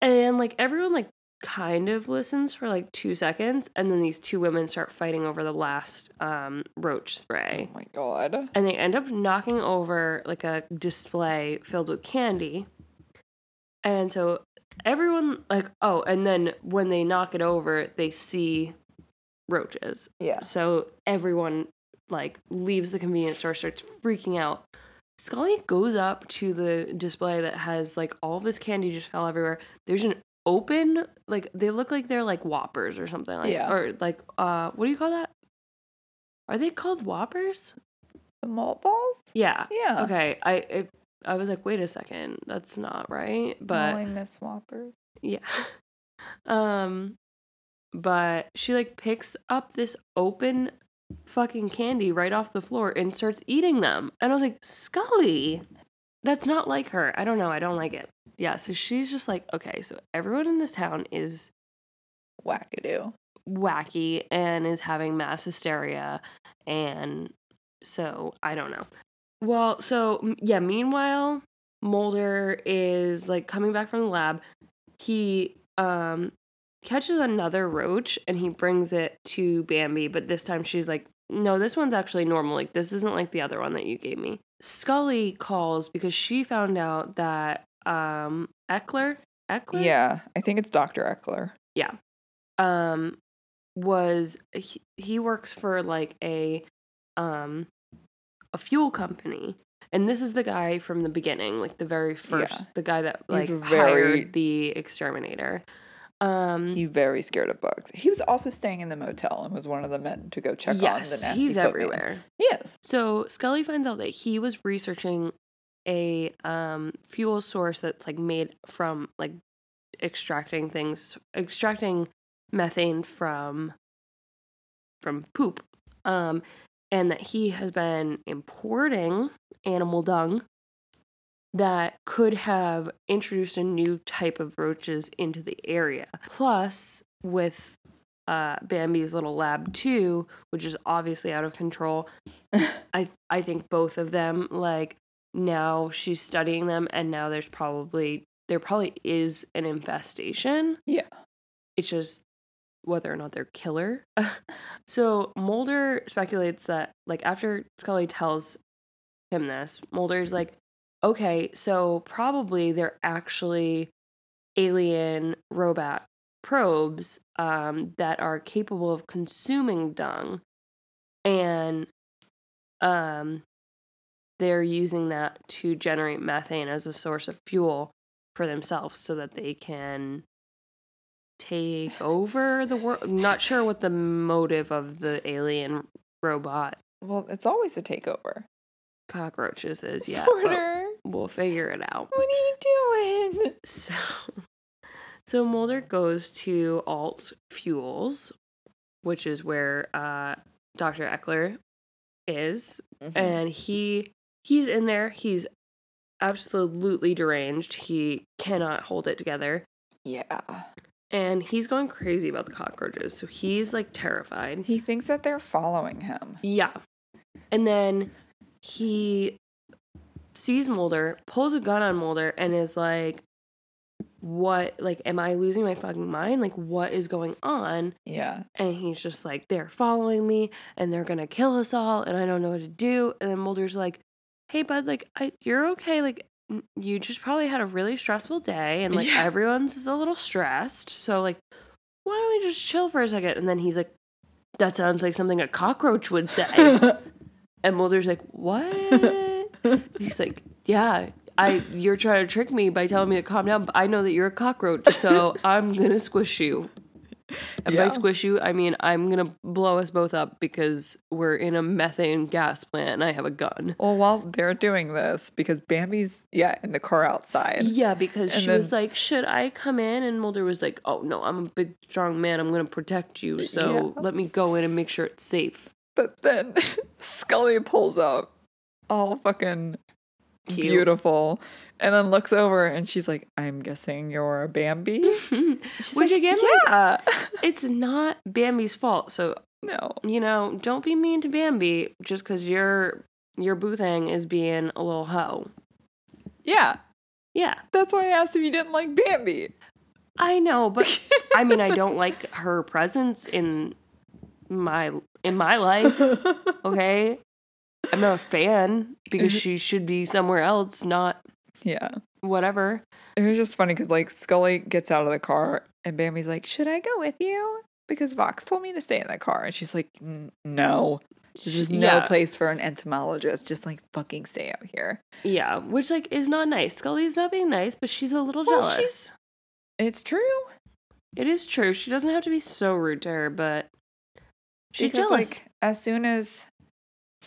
And like everyone like kind of listens for like two seconds and then these two women start fighting over the last um roach spray. Oh my god. and they end up knocking over like a display filled with candy. And so everyone like oh and then when they knock it over they see roaches. Yeah. so everyone like leaves the convenience store, starts freaking out. Scully goes up to the display that has like all this candy just fell everywhere. There's an open like they look like they're like whoppers or something like Yeah. or like uh what do you call that? Are they called whoppers? The malt balls? Yeah. Yeah. Okay. I it, I was like, wait a second, that's not right. But Molly Miss Whoppers. yeah. Um but she like picks up this open fucking candy right off the floor and starts eating them. And I was like, Scully, that's not like her. I don't know. I don't like it. Yeah, so she's just like, okay, so everyone in this town is Wackadoo. wacky and is having mass hysteria and so I don't know. Well, so yeah, meanwhile, Mulder is like coming back from the lab. He um catches another roach and he brings it to Bambi, but this time she's like, "No, this one's actually normal. Like this isn't like the other one that you gave me." Scully calls because she found out that um Eckler, Eckler? Yeah. I think it's Dr. Eckler. Yeah. Um was he, he works for like a um a fuel company and this is the guy from the beginning like the very first Yeah. the guy that like very- hired the exterminator um He's very scared of bugs. He was also staying in the motel and was one of the men to go check on the yes nasty he's everywhere Yes. so scully finds out that he was researching a um fuel source that's like made from like extracting things extracting methane from from poop um and that he has been importing animal dung that could have introduced a new type of roaches into the area plus with uh Bambi's little lab too which is obviously out of control I I think both of them like now she's studying them and now there's probably there probably is an infestation. Yeah. It's just whether or not they're killer. so Mulder speculates that like after Scully tells him this, Mulder's like, okay, so probably they're actually alien robot probes um, that are capable of consuming dung and um they're using that to generate methane as a source of fuel for themselves so that they can take over the world. Not sure what the motive of the alien robot Well, it's always a takeover. cockroaches is yet. we'll figure it out. what are you doing? So, so Mulder goes to Alt Fuels, which is where uh, Dr. Eckler is, Mm-hmm. and he he's in there. He's absolutely deranged. He cannot hold it together, yeah. and he's going crazy about the cockroaches. So he's like terrified. He thinks that they're following him. Yeah, and then he sees Mulder, pulls a gun on Mulder, and is like, "What? Like, am I losing my fucking mind? Like, what is going on?" Yeah. And he's just like, "They're following me, and they're gonna kill us all, and I don't know what to do." And then Mulder's like, "Hey, bud, like, I, you're okay. Like, you just probably had a really stressful day, and like Yeah. everyone's a little stressed. So like, why don't we just chill for a second? And then he's like, "That sounds like something a cockroach would say." And Mulder's like, "What?" He's like, "Yeah, I you're trying to trick me by telling me to calm down, but I know that you're a cockroach, so I'm gonna squish you." And Yeah. by squish you, I mean I'm gonna blow us both up because we're in a methane gas plant and I have a gun. well, while they're doing this, because Bambi's, yeah, in the car outside. Yeah, because And she was like, "Should I come in?" And Mulder was like, "Oh no, I'm a big, strong man. I'm gonna protect you. So Yeah. let me go in and make sure it's safe." But then Scully pulls up all fucking Cute. beautiful and then looks over and she's like, I'm guessing you're a Bambi? Which like, again, like, it's not Bambi's fault. So no. you know, don't be mean to Bambi just because your your boothang is being a little hoe. Yeah. Yeah, That's why I asked if you didn't like Bambi. I know, but I mean, I don't like her presence in my in my life. Okay, I'm not a fan because mm-hmm. she should be somewhere else, not yeah. whatever. It was just funny because like Scully gets out of the car and Bambi's like, Should I go with you? Because Fox told me to stay in the car. And she's like, No. This is no Yeah. place for an entomologist. Just like fucking stay out here. Yeah, which like is not nice. Scully's not being nice, but she's a little Well, jealous. she's- It's true. It is true. She doesn't have to be so rude to her, but she's because jealous. like as soon as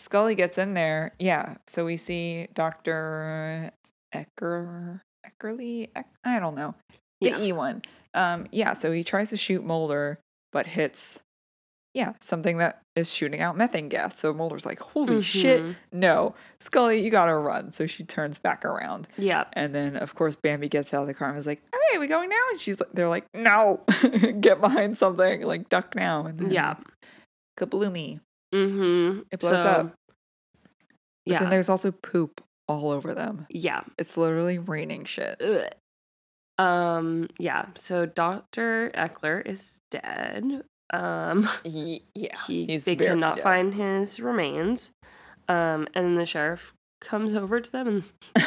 Scully gets in there, yeah. So we see Doctor Ecker Eckerly. Eck, I don't know the Yeah. E one. Um, yeah. So he tries to shoot Mulder, but hits. Yeah, something that is shooting out methane gas. So Mulder's like, "Holy shit, Mhm. no, Scully, you gotta run!" So she turns back around, Yeah. and then of course Bambi gets out of the car and is like, "All right, we going now?" And she's like, "They're like, no, get behind something, like duck now." And then Yeah. kabloomy. Mm-hmm. It blows up. But Yeah. then there's also poop all over them. yeah. It's literally raining shit. Ugh. Um. Yeah. So Doctor Eckler is dead. Um. yeah. He, he's they cannot dead. find his remains. Um. And then the sheriff comes over to them and.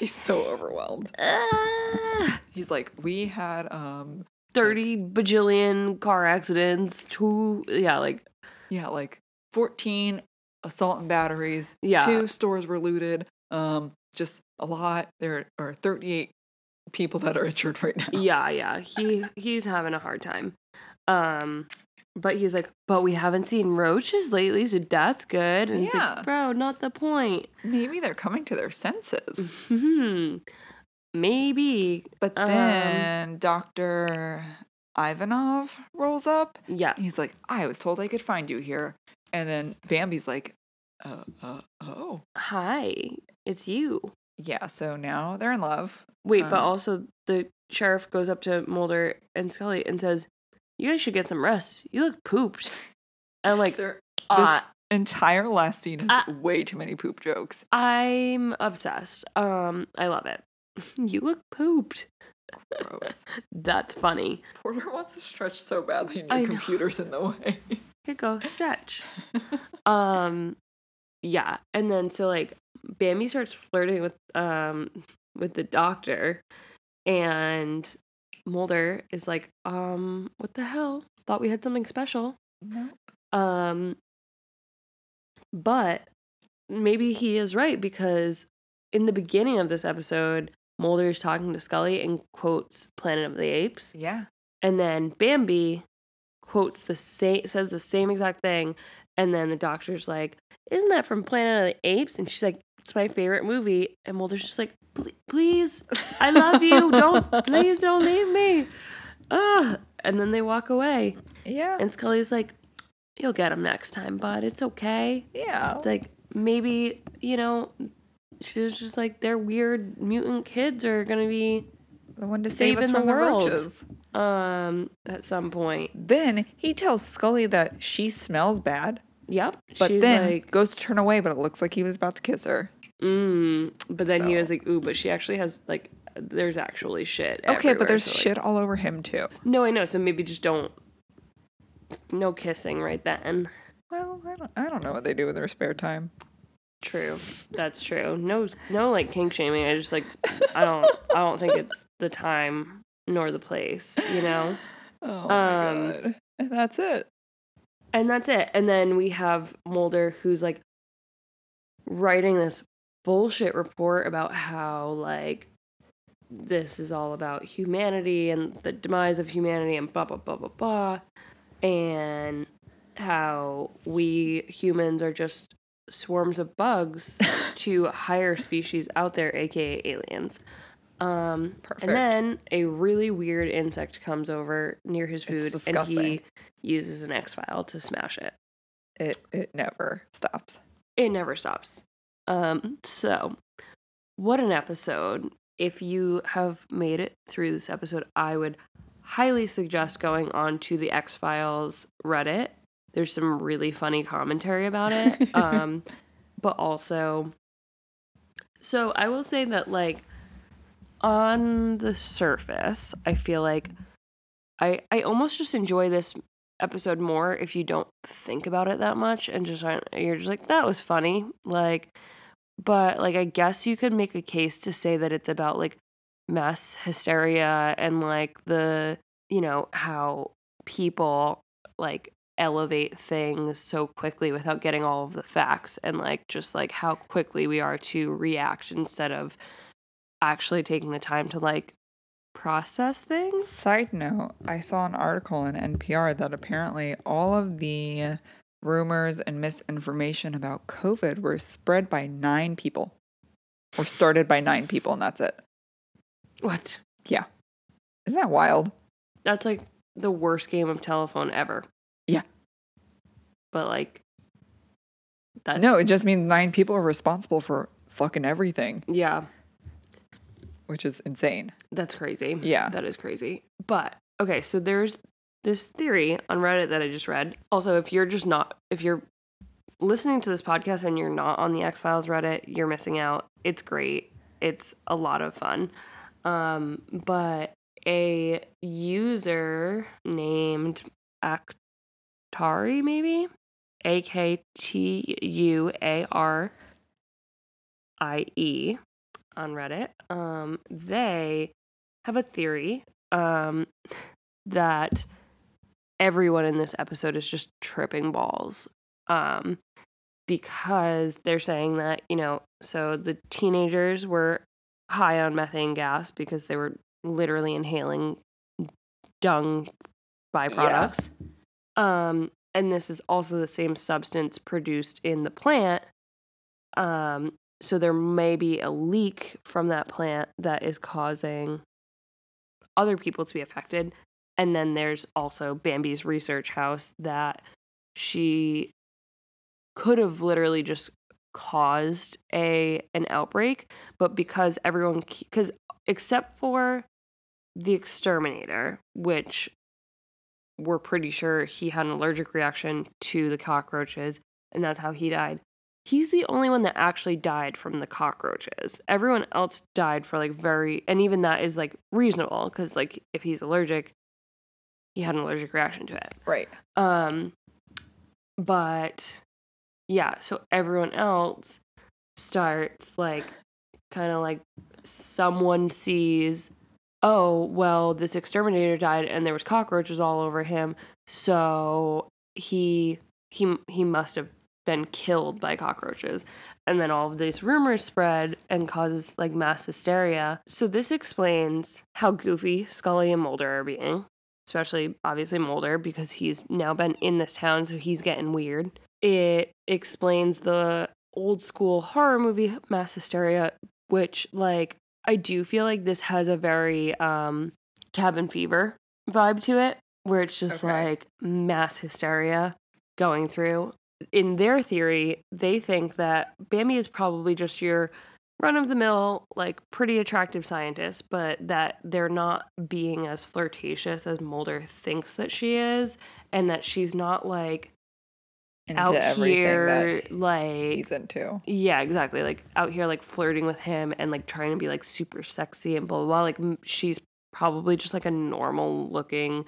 He's so overwhelmed. Ah, He's like, we had um 30 bajillion car accidents. Two. Yeah. Like. Yeah, like 14 assault and batteries. Yeah. Two stores were looted. Um just a lot. There are 38 people that are injured right now. Yeah. Yeah. He he's having a hard time. Um. But he's like, but we haven't seen roaches lately, so that's good. And he's Yeah. like, bro, not the point. Maybe they're coming to their senses. Hmm. Maybe. But Um, then Dr. Ivanov rolls up. Yeah. He's like, I was told I could find you here. And then Bambi's like, uh, uh, oh. Hi, it's you. Yeah, so now they're in love. Wait, but Um, also the sheriff goes up to Mulder and Scully and says, "You guys should get some rest. You look pooped." And like, uh, this entire last scene has uh, way too many poop jokes. I'm obsessed. Um, I love it. you look pooped. Gross. That's funny. Porter wants to stretch so badly and I your know. computer's in the way. Here go stretch. um, yeah, and then so like Bambi starts flirting with um with the doctor, and Mulder is like, um, what the hell? Thought we had something special. no. Um, but maybe he is right because in the beginning of this episode, Mulder is talking to Scully and quotes Planet of the Apes. Yeah. And then Bambi quotes the same says the same exact thing. And then the doctor's like, Isn't that from Planet of the Apes? And she's like, It's my favorite movie. And Mulder's just like, Please, I love you. Don't please don't leave me. Ugh. And then they walk away. Yeah. And Scully's like, You'll get him next time, bud. It's okay. yeah. It's like maybe, you know, she was just like their weird mutant kids are gonna be The one to save us the from the world. roaches. um at some point. Then he tells Scully that she smells bad, Yep. but She's then like, goes to turn away, but it looks like he was about to kiss her. mm. But then he was like, ooh, but she actually has like there's actually shit. Okay, but there's so, like- shit all over him too. No, I know. So maybe just don't. No kissing right then. Well, I don't I don't know what they do in their spare time. True. That's true. No, no, like kink shaming. I just like I don't. I don't think it's the time nor the place. You know. Oh Um, god. And that's it. And that's it. And then we have Mulder who's like writing this bullshit report about how like this is all about humanity and the demise of humanity and blah blah blah blah blah and how we humans are just swarms of bugs to higher species out there aka aliens um and then a really weird insect comes over near his food and he uses an X file to smash it. It it never stops. It never stops. Um, so what an episode. If you have made it through this episode, I would highly suggest going on to the X Files Reddit. There's some really funny commentary about it. um, but also, so I will say that, like, on the surface, I feel like I I almost just enjoy this episode more if you don't think about it that much and just you're just like that was funny like but like I guess you could make a case to say that it's about like mass hysteria and like the you know how people like elevate things so quickly without getting all of the facts and like just like how quickly we are to react instead of actually taking the time to like process things Side note, I saw an article in NPR that apparently all of the rumors and misinformation about COVID were spread by nine people. Or started by nine people, and that's it. What? Yeah. Isn't that wild? That's like the worst game of telephone ever. But like that No, it just means nine people are responsible for fucking everything, yeah, which is insane. that's crazy. Yeah. That is crazy. But okay, so there's this theory on Reddit that I just read. Also, if you're just not if you're listening to this podcast and you're not on the X-Files Reddit, you're missing out. It's great. It's a lot of fun. Um, but a user named Aktari, maybe A K T U A R I E on Reddit. Um, they have a theory um, that everyone in this episode is just tripping balls. Um, because they're saying that, you know, so the teenagers were high on methane gas because they were literally inhaling dung byproducts. Um, and this is also the same substance produced in the plant. Um, so there may be a leak from that plant that is causing other people to be affected. And then there's also Bambi's research house that she could have literally just caused a an outbreak, but because everyone because except for the exterminator, which we're pretty sure he had an allergic reaction to the cockroaches, and that's how he died. He's the only one that actually died from the cockroaches. Everyone else died for like very, and even that is like reasonable because like if he's allergic, he had an allergic reaction to it. Right. Um, but yeah, so everyone else starts like kind of like someone sees, oh, well, this exterminator died and there was cockroaches all over him, so he he he must have been killed by cockroaches. And then all of these rumors spread and causes like mass hysteria. So this explains how goofy Scully and Mulder are being, especially obviously Mulder because he's now been in this town, so he's getting weird. It explains the old school horror movie mass hysteria, which like I do feel like this has a very um cabin fever vibe to it, where it's just Okay. like mass hysteria going through. In their theory, they think that Bambi is probably just your run of the mill, like pretty attractive scientist, but that they're not being as flirtatious as Mulder thinks that she is, and that she's not like Into out everything here that like he's into. yeah, exactly. Like out here, like flirting with him and like trying to be like super sexy and blah blah. blah. Like she's probably just like a normal looking,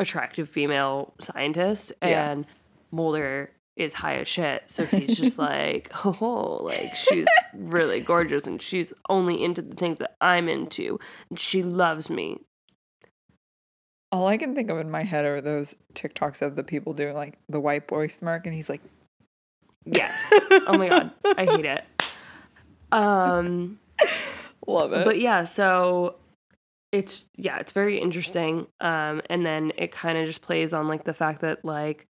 attractive female scientist, Yeah. and Mulder is high as shit. So he's just like, oh, like she's really gorgeous and she's only into the things that I'm into, and she loves me. All I can think of in my head are those TikToks of the people doing like the white boy smirk, and he's like, Yes. oh my god, I hate it. Um. love it. but yeah so it's yeah it's very interesting um and then it kind of just plays on like the fact that like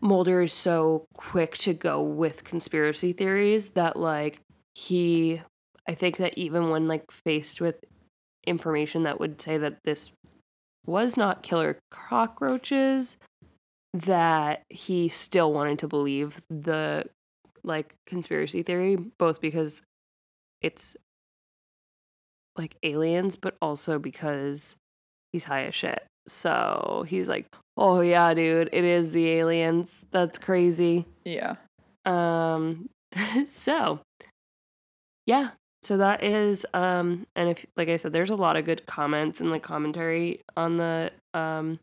mulder is so quick to go with conspiracy theories that like he i think that even when like faced with information that would say that this was not killer cockroaches that he still wanted to believe the like conspiracy theory both because it's like aliens, but also because he's high as shit. So he's like, "Oh yeah, dude, it is the aliens. That's crazy." yeah. Um, so yeah, so that is um, and if like I said, there's a lot of good comments and like commentary on the um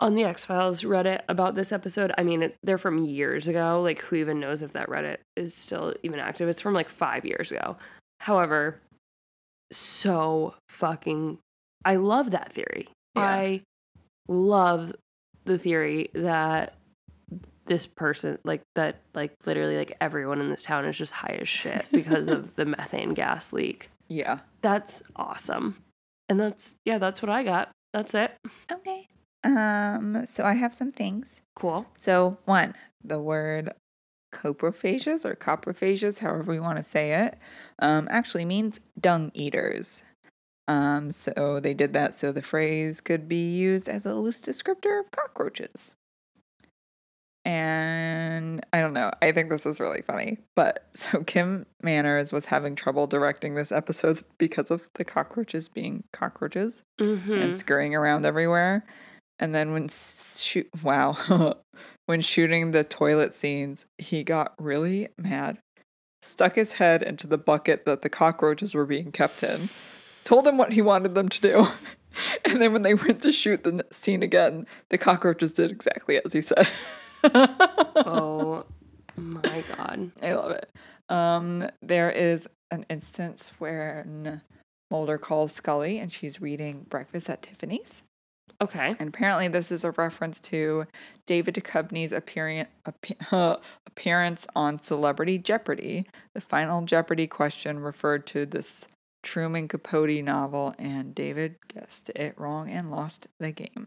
on the X Files Reddit about this episode. I mean, it, they're from years ago. Like, who even knows if that Reddit is still even active? It's from like five years ago. However, so fucking, I love that theory. Yeah. I love the theory that this person, like that, like literally, like everyone in this town is just high as shit because of the methane gas leak. Yeah. That's awesome. And that's, yeah, that's what I got. That's it. Okay. Um, so I have some things. Cool. So one, the word coprophages or coprophages, however you want to say it, um, actually means dung eaters. Um, so they did that so the phrase could be used as a loose descriptor of cockroaches. And I don't know. I think this is really funny. But so Kim Manners was having trouble directing this episode because of the cockroaches being cockroaches Mm-hmm. and scurrying around everywhere. And then when shoot, wow, when shooting the toilet scenes, he got really mad, stuck his head into the bucket that the cockroaches were being kept in, told them what he wanted them to do. And then when they went to shoot the scene again, the cockroaches did exactly as he said. oh my god. I love it. Um, there is an instance where Mulder calls Scully and she's reading Breakfast at Tiffany's. Okay. And apparently, this is a reference to David Duchovny's appearing, appe- appearance on Celebrity Jeopardy. The final Jeopardy question referred to this Truman Capote novel, and David guessed it wrong and lost the game.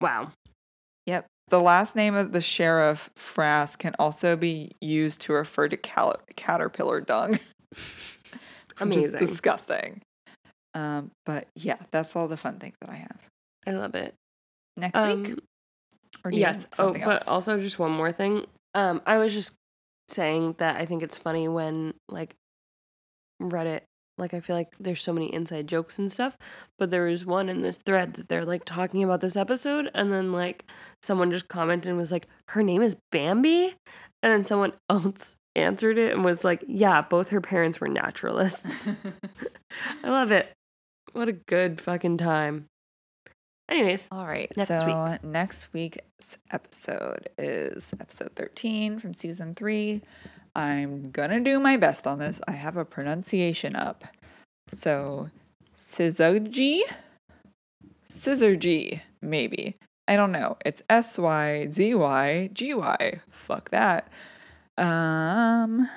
Wow. Yep. The last name of the sheriff, Frass, can also be used to refer to cal- caterpillar dung. Amazing. disgusting. Um, but yeah, that's all the fun things that I have. I love it. Next week? Um, Or do yes. Oh, but else? also just one more thing. Um, I was just saying that I think it's funny when like Reddit, like I feel like there's so many inside jokes and stuff. But there was one in this thread that they're like talking about this episode, and then like someone just commented and was like, "Her name is Bambi," and then someone else answered it and was like, "Yeah, both her parents were naturalists." I love it. What a good fucking time. Anyways, All right. Next so next week's episode is episode 13 from season three. I'm gonna do my best on this. I have a pronunciation up. So Syzygy? Syzygy, maybe. I don't know. It's S Y Z Y G Y. Fuck that. Um,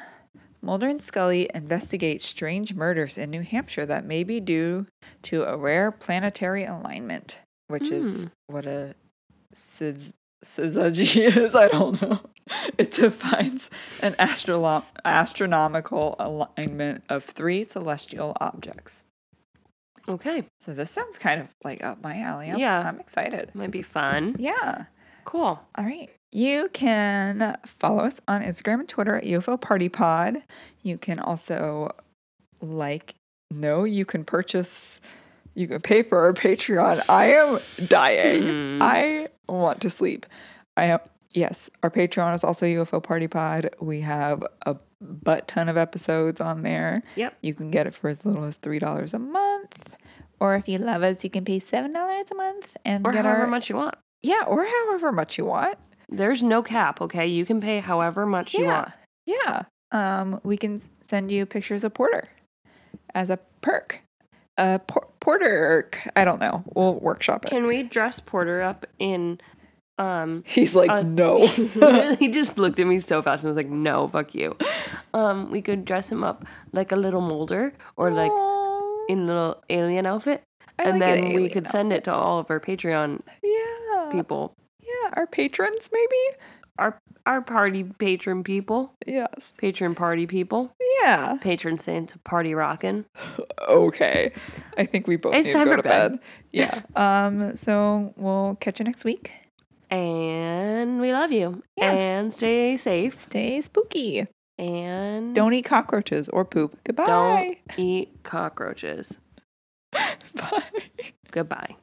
Mulder and Scully investigate strange murders in New Hampshire that may be due to a rare planetary alignment, which is Hmm. what a syzygy is. I don't know. It defines an astrolo- astronomical alignment of three celestial objects. Okay. So this sounds kind of like up my alley. I'm, Yeah. I'm excited. Might be fun. Yeah. Cool. All right. You can follow us on Instagram and Twitter at UFO Party Pod. You can also like, no, you can purchase, you can pay for our Patreon. I am dying. Hmm. I want to sleep. I am, yes, our Patreon is also UFO Party Pod. We have a butt ton of episodes on there. Yep. You can get it for as little as $3 a month. Or if you love us, you can pay $7 a month and Or get however our, much you want. yeah, or however much you want. There's no cap, okay? You can pay however much you want. Yeah. Um, we can send you pictures of Porter as a perk. A por- Porter, I don't know. We'll workshop it. Can we dress Porter up in um He's like, uh, no. he just looked at me so fast and was like, "No, fuck you." Um, we could dress him up like a little Mulder or like in a little alien outfit, I and like an then we alien could send it to all of our Patreon Yeah. people, Yeah. Our patrons, maybe? Our our party patron people, Yes. patron party people, Yeah. patron saints of party rockin'. Okay. I think we both It's need to go to bed. bed. Yeah. Um, so we'll catch you next week. And we love you. Yeah. And stay safe. Stay spooky. And Don't eat cockroaches or poop. Goodbye. don't eat cockroaches. Bye. Goodbye.